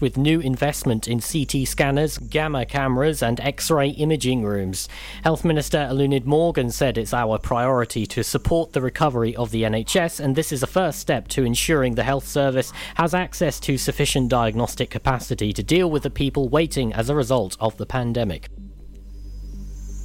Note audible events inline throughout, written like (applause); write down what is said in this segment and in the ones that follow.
with new investment in CT scanners, gamma cameras, and X ray imaging rooms. Health Minister Eluned Morgan said it's our priority to support the recovery of the NHS, and this is a first step to ensuring the health service has access to sufficient diagnostic capacity to deal with the people waiting as a result of the pandemic.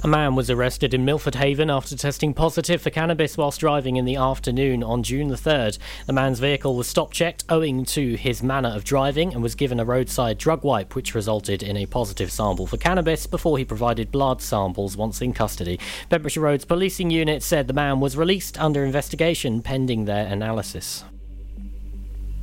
A man was arrested in Milford Haven after testing positive for cannabis whilst driving in the afternoon on June the 3rd. The man's vehicle was stop checked owing to his manner of driving and was given a roadside drug wipe, which resulted in a positive sample for cannabis before he provided blood samples once in custody. Pembrokeshire Roads Policing Unit said the man was released under investigation pending their analysis.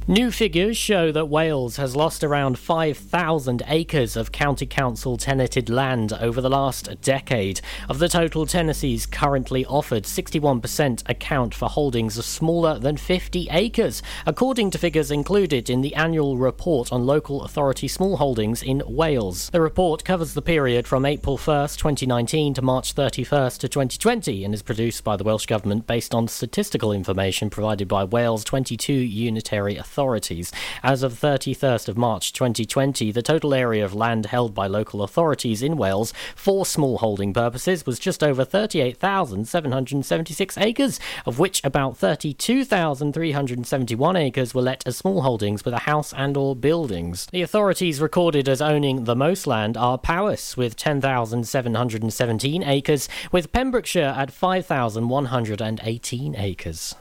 New figures show that Wales has lost around 5,000 acres of county council tenanted land over the last decade. Of the total tenancies currently offered, 61% account for holdings of smaller than 50 acres, according to figures included in the annual report on local authority smallholdings in Wales. The report covers the period from April 1st, 2019 to March 31st to 2020 and is produced by the Welsh Government based on statistical information provided by Wales 22 unitary authorities authorities. As of 31st of March 2020, the total area of land held by local authorities in Wales for smallholding purposes was just over 38,776 acres, of which about 32,371 acres were let as smallholdings with a house and or buildings. The authorities recorded as owning the most land are Powys with 10,717 acres, with Pembrokeshire at 5,118 acres.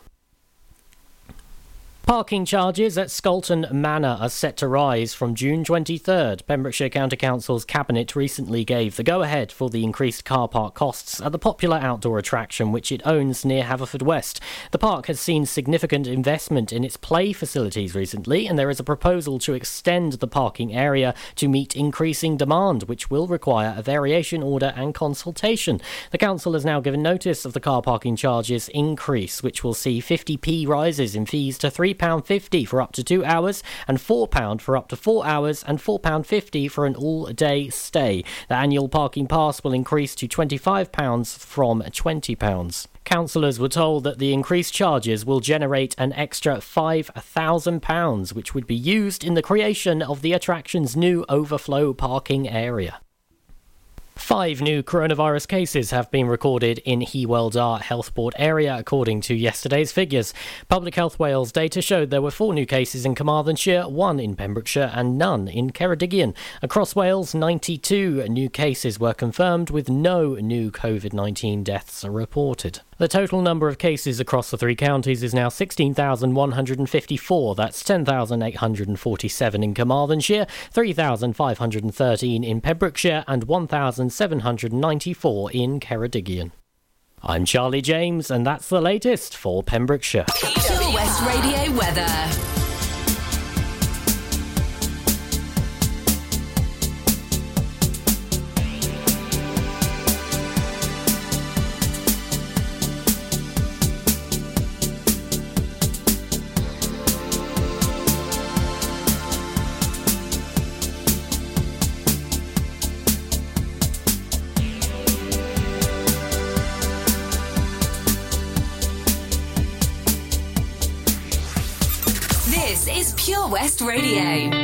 Parking charges at Scolton Manor are set to rise from June 23rd. Pembrokeshire County Council's Cabinet recently gave the go ahead for the increased car park costs at the popular outdoor attraction which it owns near Haverfordwest. The park has seen significant investment in its play facilities recently, and there is a proposal to extend the parking area to meet increasing demand, which will require a variation order and consultation. The Council has now given notice of the car parking charges increase, which will see 50p rises in fees to 3 £3.50 for up to two hours, and £4 for up to four hours, and £4.50 for an all day stay. The annual parking pass will increase to £25 from £20. Councillors were told that the increased charges will generate an extra £5,000, which would be used in the creation of the attraction's new overflow parking area. Five new coronavirus cases have been recorded in Hywel Dda Health Board area, according to yesterday's figures. Public Health Wales data showed there were four new cases in Carmarthenshire, one in Pembrokeshire, and none in Ceredigion. Across Wales, 92 new cases were confirmed, with no new COVID 19 deaths reported. The total number of cases across the three counties is now 16,154. That's 10,847 in Carmarthenshire, 3,513 in Pembrokeshire, and 1,794 in Ceredigion. I'm Charlie James, and that's the latest for Pembrokeshire. West Radio weather. Radio.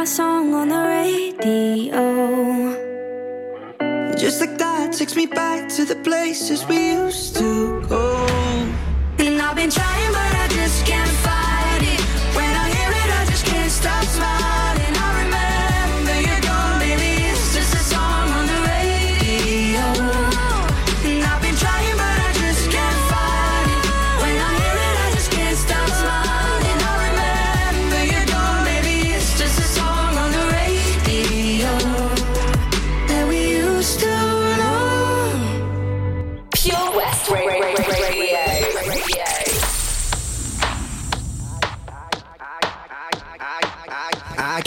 my song on the radio. Just like that takes me back to the places we used to go. And I've been trying.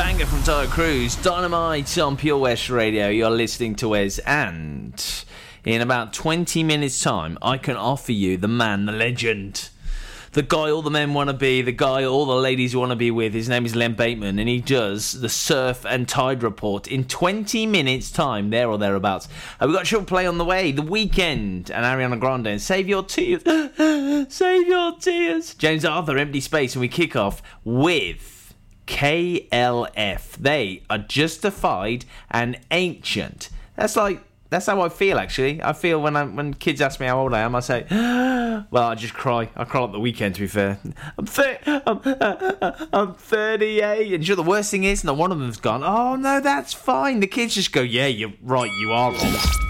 banger from Taio Cruz, Dynamite on Pure West Radio. You're listening to Wes, and in about 20 minutes' time, I can offer you the man, the legend, the guy all the men want to be, the guy all the ladies want to be with. His name is Len Bateman, and he does the surf and tide report in 20 minutes' time, there or thereabouts. We've got short play on the way, The Weeknd, and Ariana Grande, and Save Your Tears. (gasps) Save Your Tears. James Arthur, Empty Space, and we kick off with. KLF. They are justified and ancient. That's like that's how I feel actually. I feel when I when kids ask me how old I am, I say, (gasps) "Well, I just cry. I cry at the weekend." To be fair, I'm thir- I'm, uh, (laughs) I'm 38, and sure the worst thing is, not one of them's gone. Oh no, that's fine. The kids just go, "Yeah, you're right. You are wrong."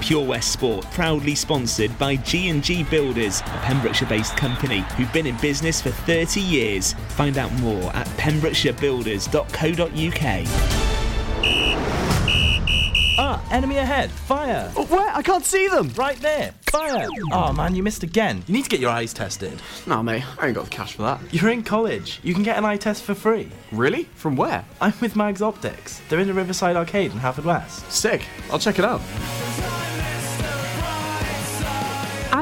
Pure West Sport, proudly sponsored by G&G Builders, a Pembrokeshire-based company who've been in business for 30 years. Find out more at pembrokeshirebuilders.co.uk. Ah, enemy ahead. Fire. Oh, where? I can't see them. Right there. Fire. Oh man, you missed again. You need to get your eyes tested. Nah, mate, I ain't got the cash for that. You're in college. You can get an eye test for free. Really? From where? I'm with Mags Optics. They're in the Riverside Arcade in Haverfordwest. Sick. I'll check it out.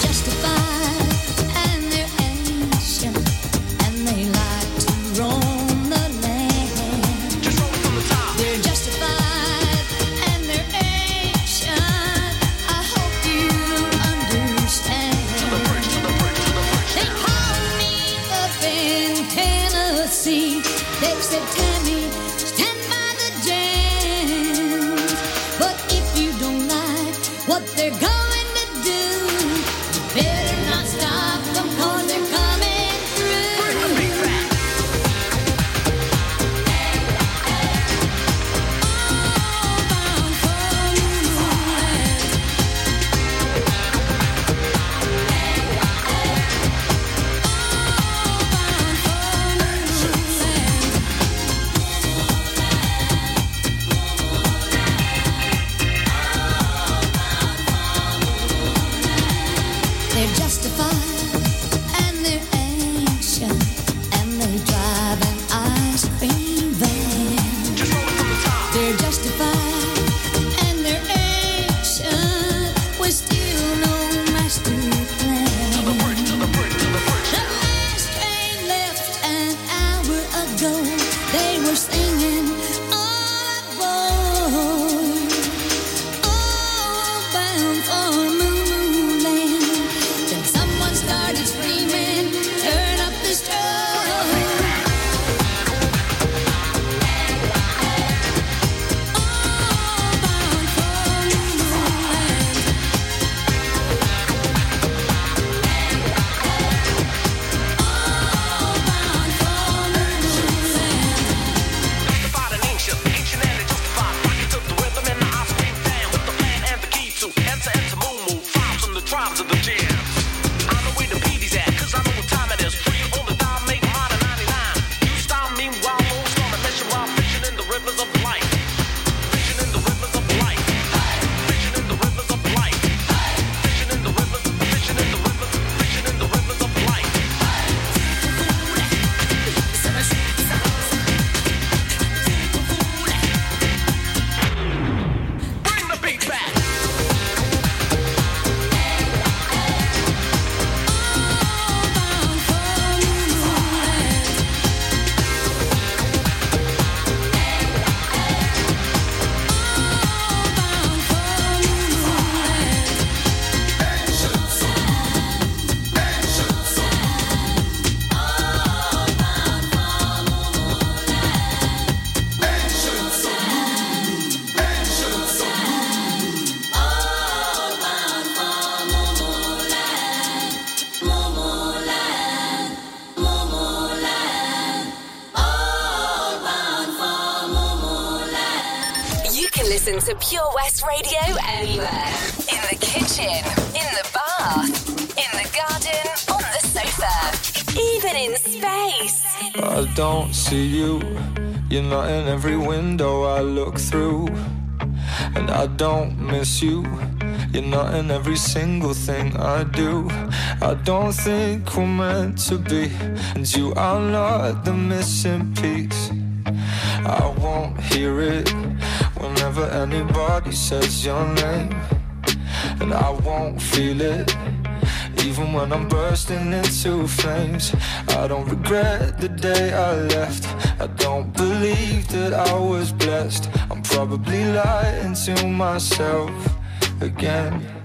They're don't miss you. You're not in every single thing I do. I don't think we're meant to be, and you are not the missing piece. I won't hear it whenever anybody says your name, and I won't feel it. Even when I'm bursting into flames I don't regret the day I left. I don't believe that I was blessed. I'm probably lying to myself again.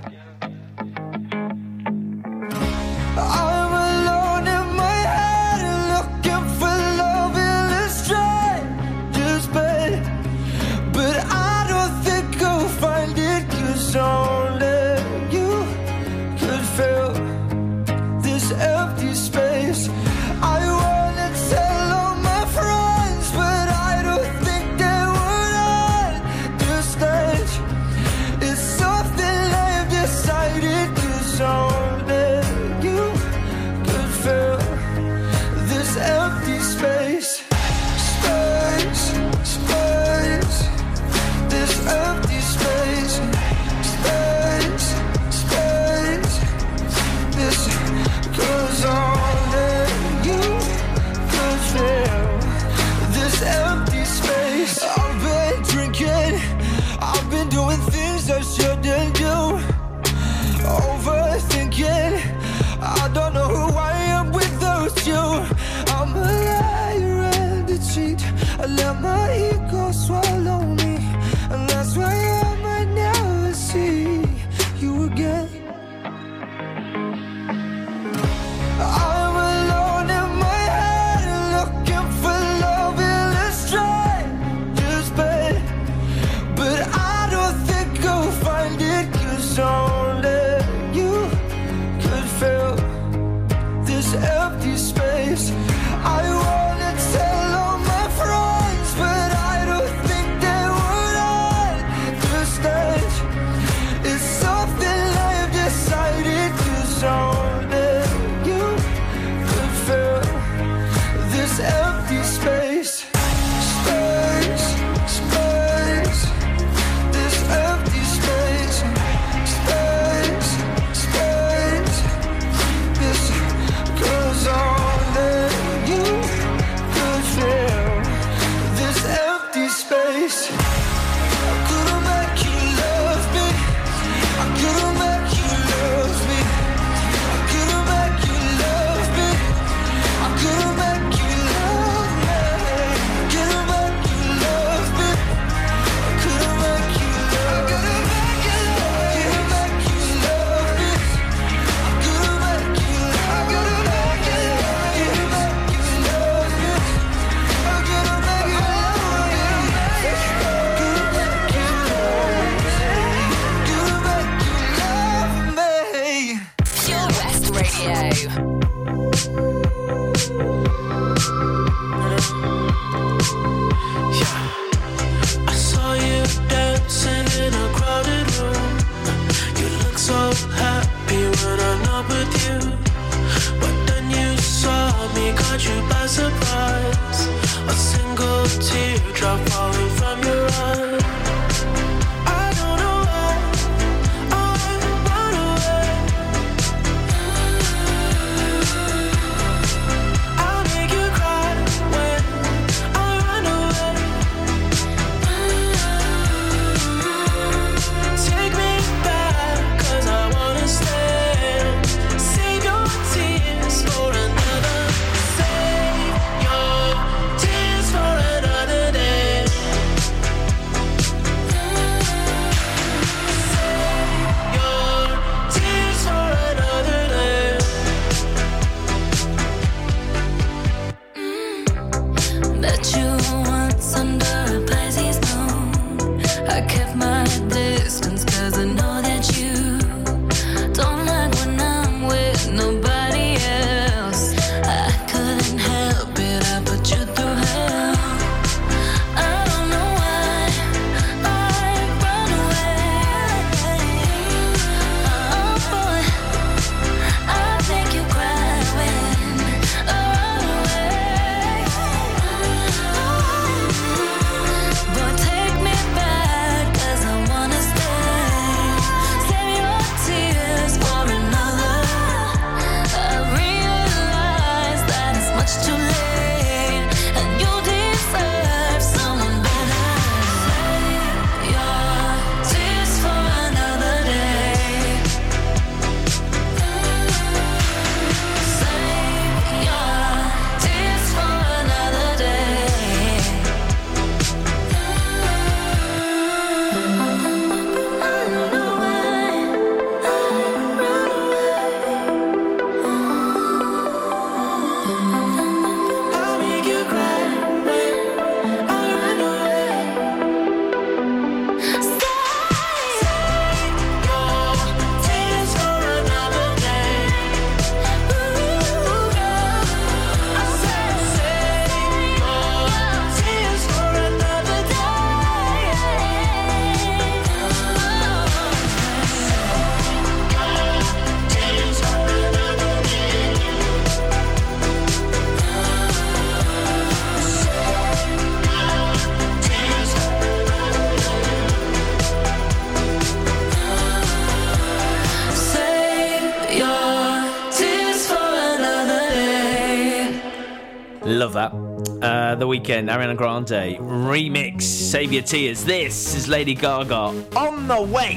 Weeknd, Ariana Grande remix, Save Your Tears. This is Lady Gaga on the way.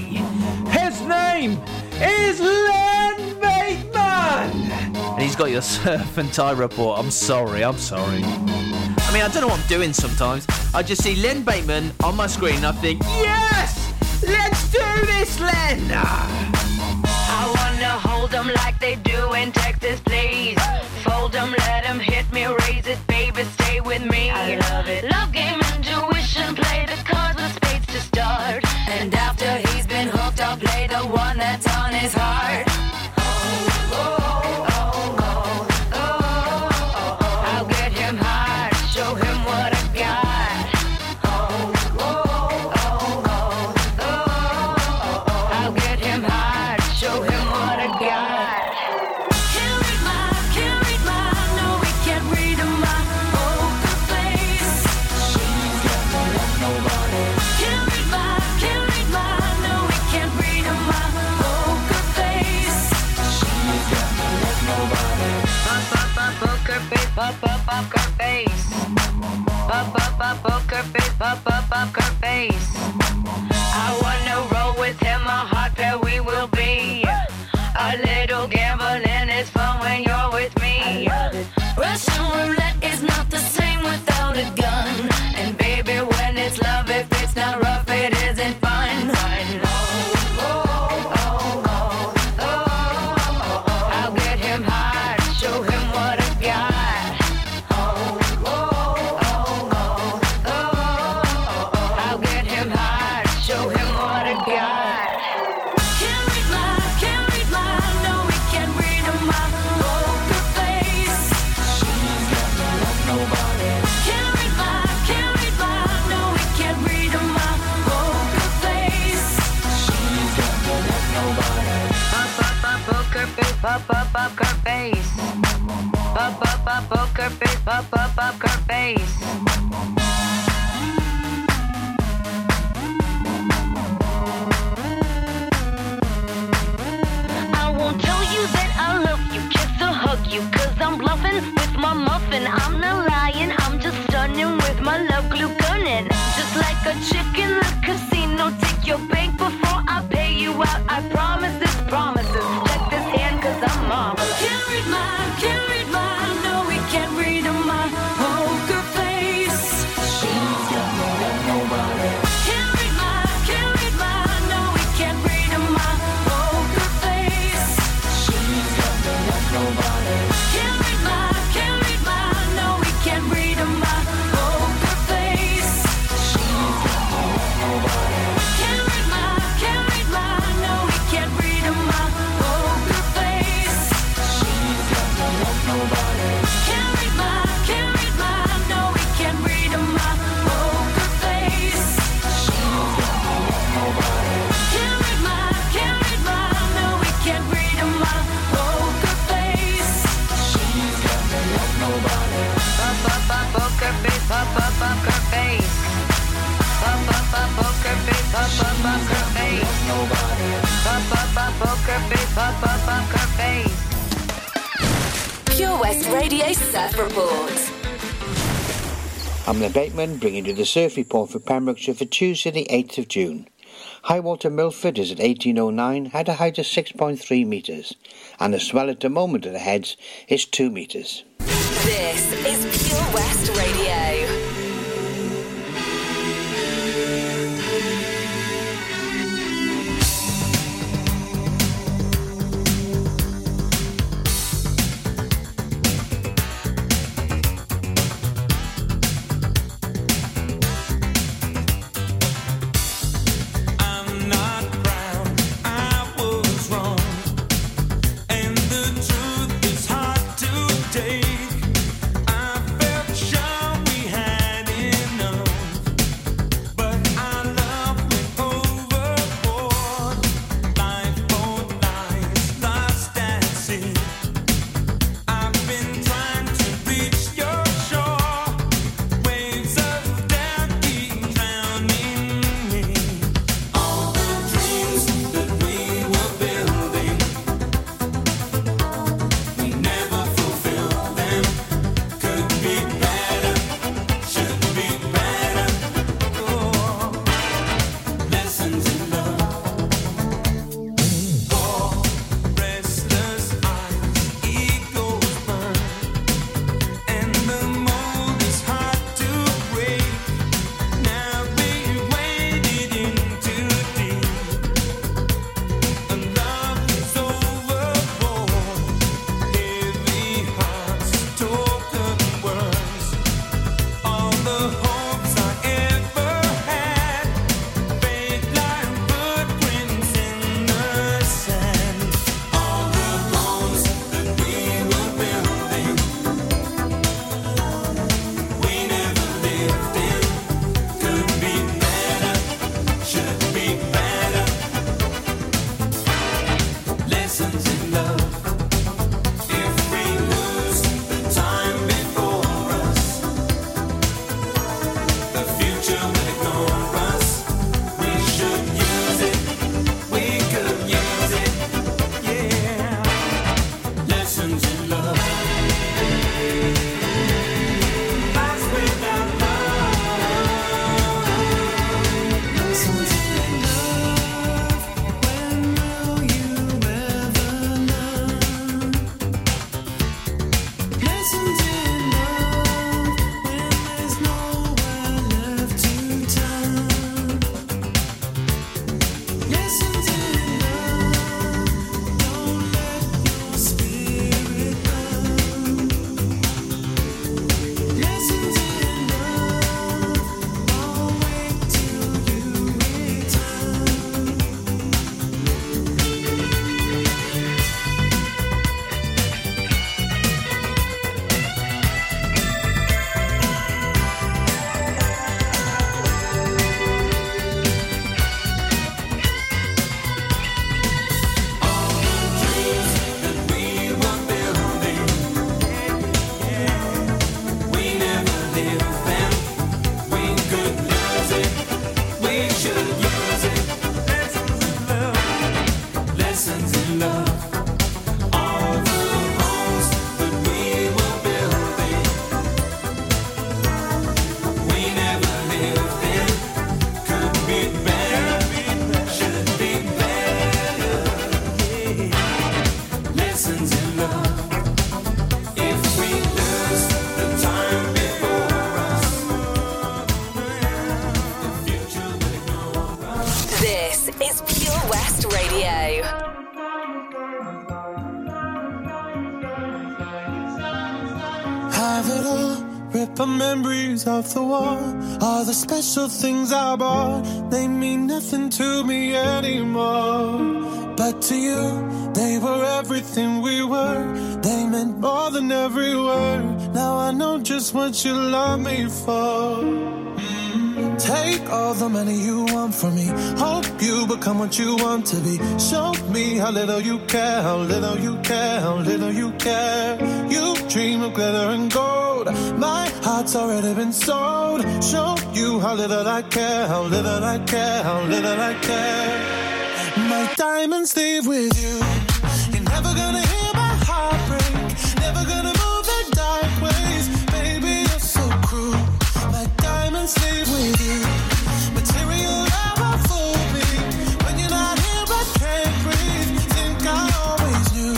His name is Len Bateman. And he's got your surf and tie report. I'm sorry, I'm sorry. I mean, I don't know what I'm doing sometimes. I just see Len Bateman on my screen and I think, yes, let's do this, Len. I wanna hold them like they do in Texas, please. Fold them, let them hit me, raise it, baby, stay with me. I love it. Love game, intuition, play the cards with spades to start. And after he's been hooked, I'll play the one that's on his heart. up, up, up her face. up, up, up her face. Radio Surf Report. I'm Len Bateman bringing you the surf report for Pembrokeshire for Tuesday the 8th of June. High water Milford is at 1809, had a height of 6.3 metres, and the swell at the moment at the heads is 2 metres. This is Pure West Radio. Special things I bought, they mean nothing to me anymore. But to you, they were everything we were. They meant more than every word. Now I know just what you love me for. Mm. Take all the money you want from me. Hope you become what you want to be. Show me how little you care, how little you care, how little you care. You dream of glitter and gold. My heart's already been sold. Show you how little I care, how little I care, how little I care. My diamonds leave with you. You're never gonna hear my heart break. Never gonna move the dark ways. Baby, you're so cruel. My diamonds leave with you. Material never fool me. When you're not here, I can't breathe. Think I always knew.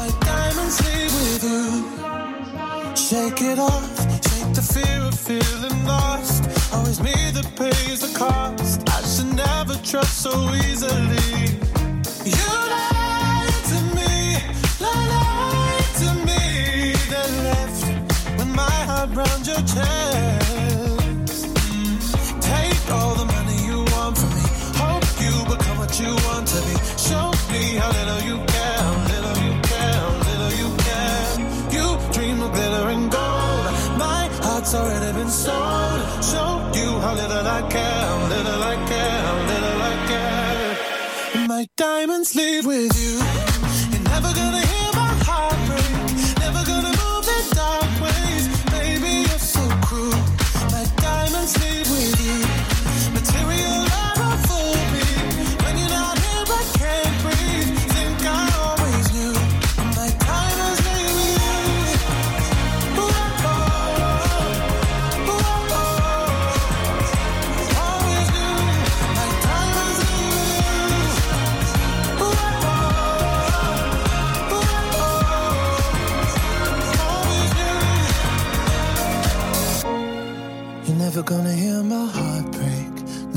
My diamonds leave with you. Shake it off. Shake the fear of feeling lost. Always me that pays the cost. I should never trust so easily. You lied to me, lied to me, then left with my heart round your chest. Take all the money you want from me. Hope you become what you want to be. Show me how little you Little I little I. My diamonds leave with you.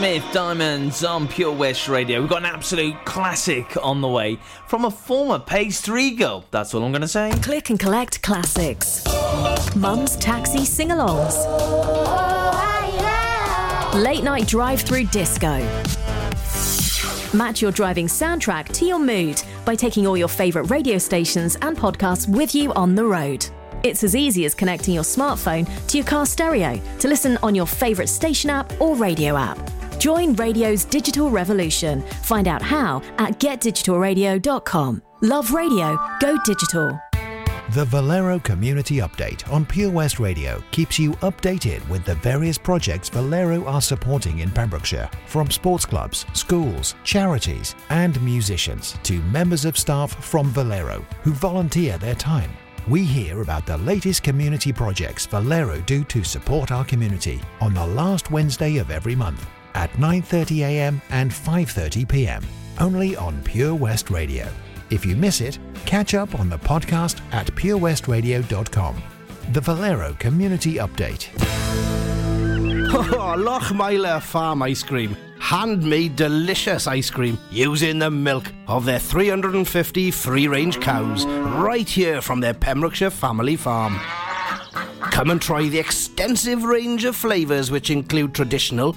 Smith Diamonds on Pure West Radio. We've got an absolute classic on the way from a former Page 3 girl. That's all I'm going to say. Click and collect classics. Mum's taxi sing alongs. Late night drive through disco. Match your driving soundtrack to your mood by taking all your favourite radio stations and podcasts with you on the road. It's as easy as connecting your smartphone to your car stereo to listen on your favourite station app or radio app. Join radio's digital revolution. Find out how at getdigitalradio.com. Love radio, go digital. The Valero Community Update on Pure West Radio keeps you updated with the various projects Valero are supporting in Pembrokeshire, from sports clubs, schools, charities, and musicians to members of staff from Valero who volunteer their time. We hear about the latest community projects Valero do to support our community on the last Wednesday of every month at 9:30 a.m. and 5:30 p.m. only on Pure West Radio. If you miss it, catch up on the podcast at purewestradio.com. The Valero Community Update. (laughs) Oh, Farm Ice Cream. Handmade delicious ice cream using the milk of their 350 free range cows right here from their Pembrokeshire family farm. Come and try the extensive range of flavours which include traditional,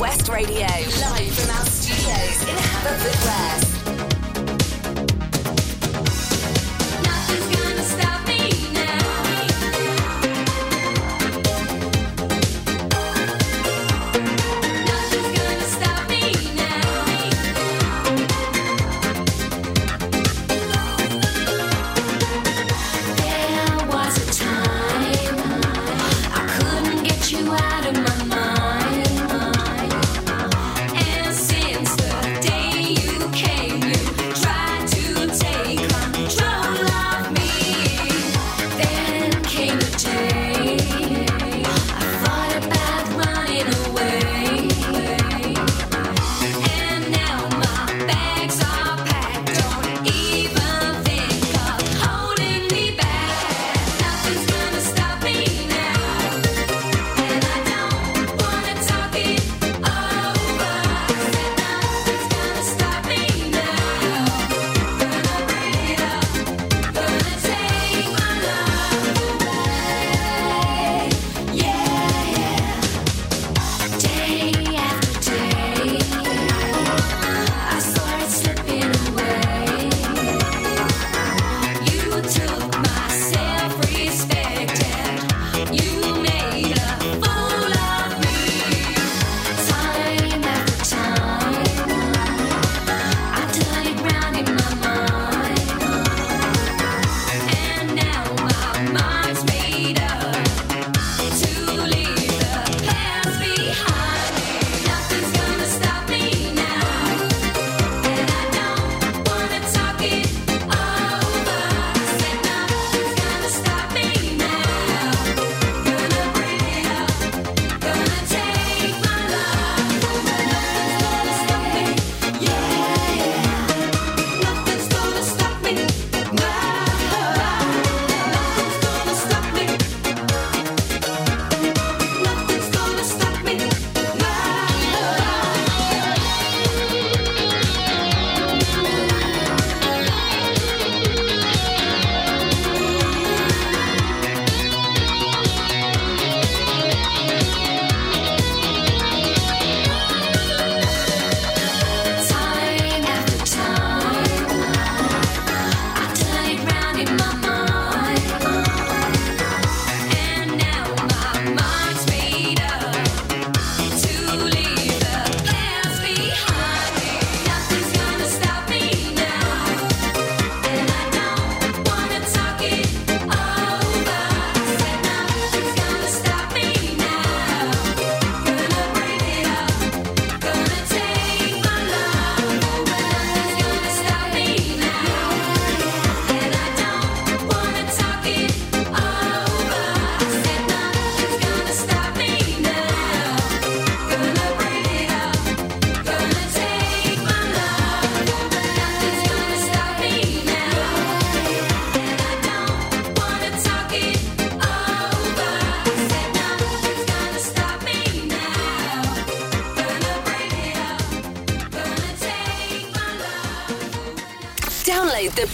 West Radio, live from our studios in Haverfordwest. Nothing's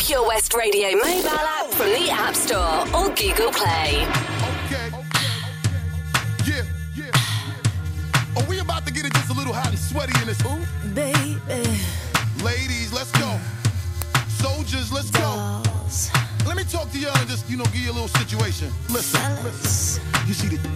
Pure West Radio mobile app from the App Store or Google Play. Yeah, yeah. Are we about to get it just a little hot and sweaty in this hoop? Baby. Ladies, let's go. Soldiers, let's go. Let me talk to y'all and just, you know, give you a little situation. Listen, listen. You see the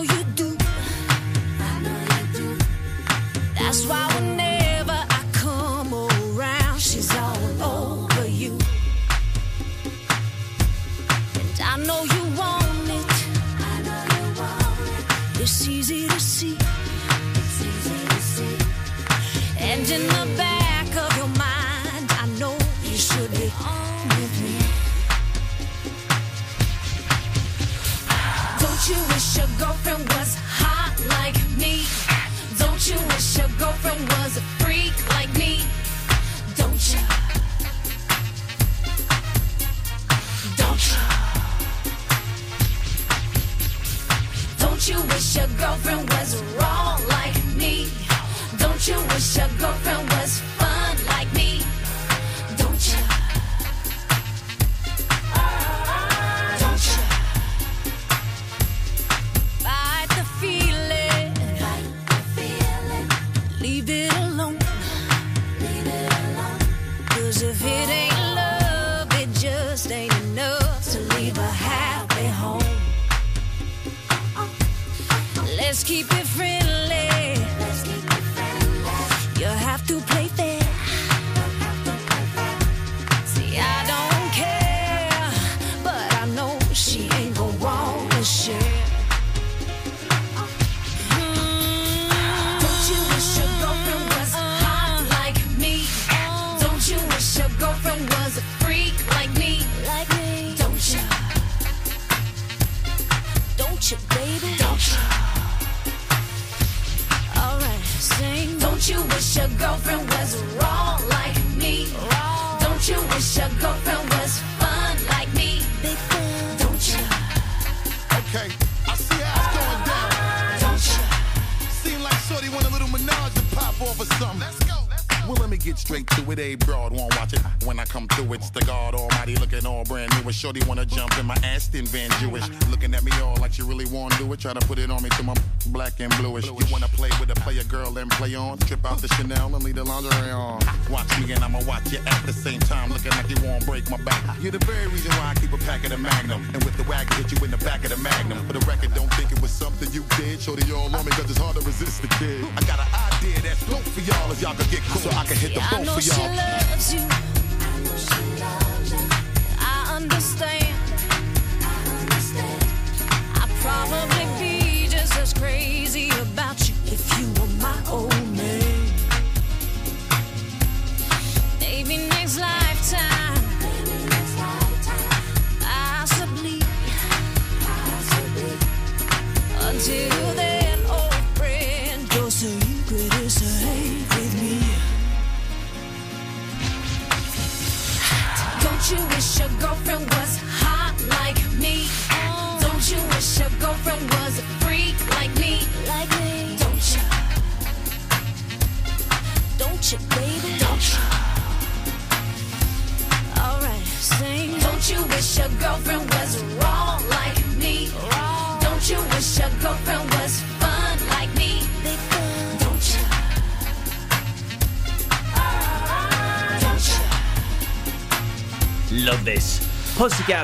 you do.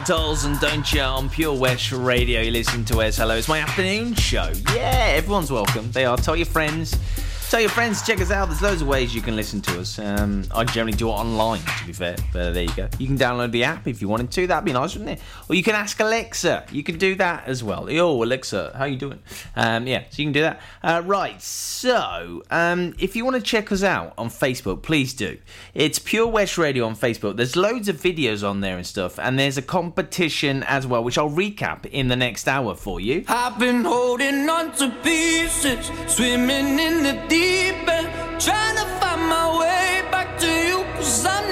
Dolls and Don't Cha on Pure West Radio. You listen to us. Hello, it's my afternoon show. Yeah, everyone's welcome. They are. Tell your friends. Tell your friends check us out. There's loads of ways you can listen to us. Um, I generally do it online, to be fair. But there you go. You can download the app if you wanted to. That'd be nice, wouldn't it? Or you can ask Alexa. You can do that as well. Yo, Alexa, how you doing? Um, yeah, so you can do that. Uh, right. So, um, if you want to check us out on Facebook, please do. It's Pure West Radio on Facebook. There's loads of videos on there and stuff, and there's a competition as well, which I'll recap in the next hour for you. I've been holding on to pieces, swimming in the deep end, trying to find my way back to you, cause I'm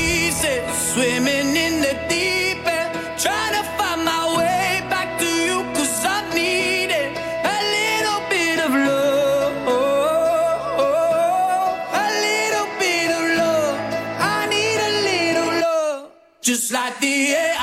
swimming in the deep end, trying to find my way back to I. A little bit of love. A little bit of love. I need a little love. Just like the air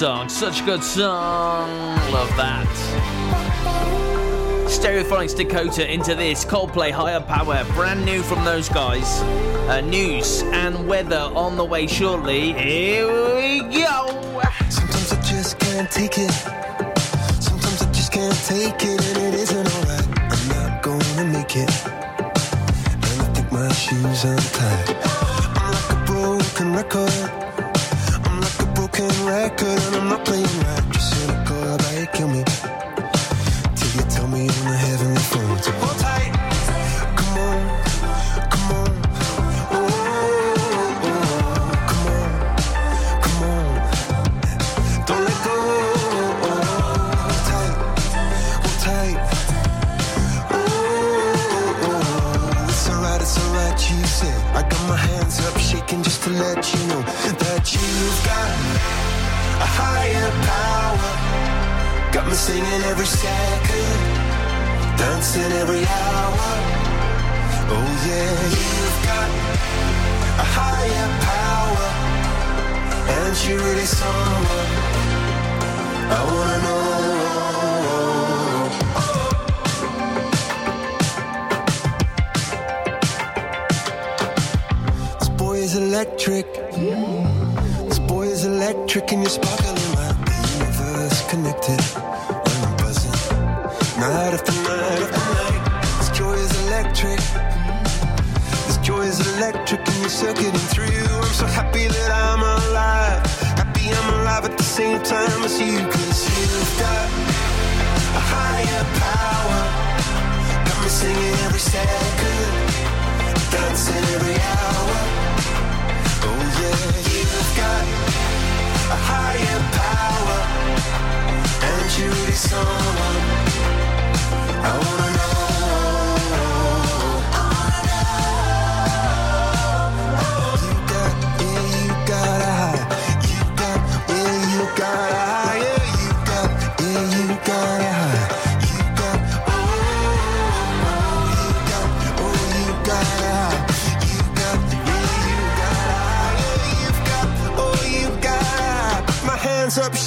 song, such good song. Love that. Stereophonics Dakota into this Coldplay Higher Power, brand new from those guys. Uh, news and weather on the way shortly. Here we go. Sometimes I just can't take it.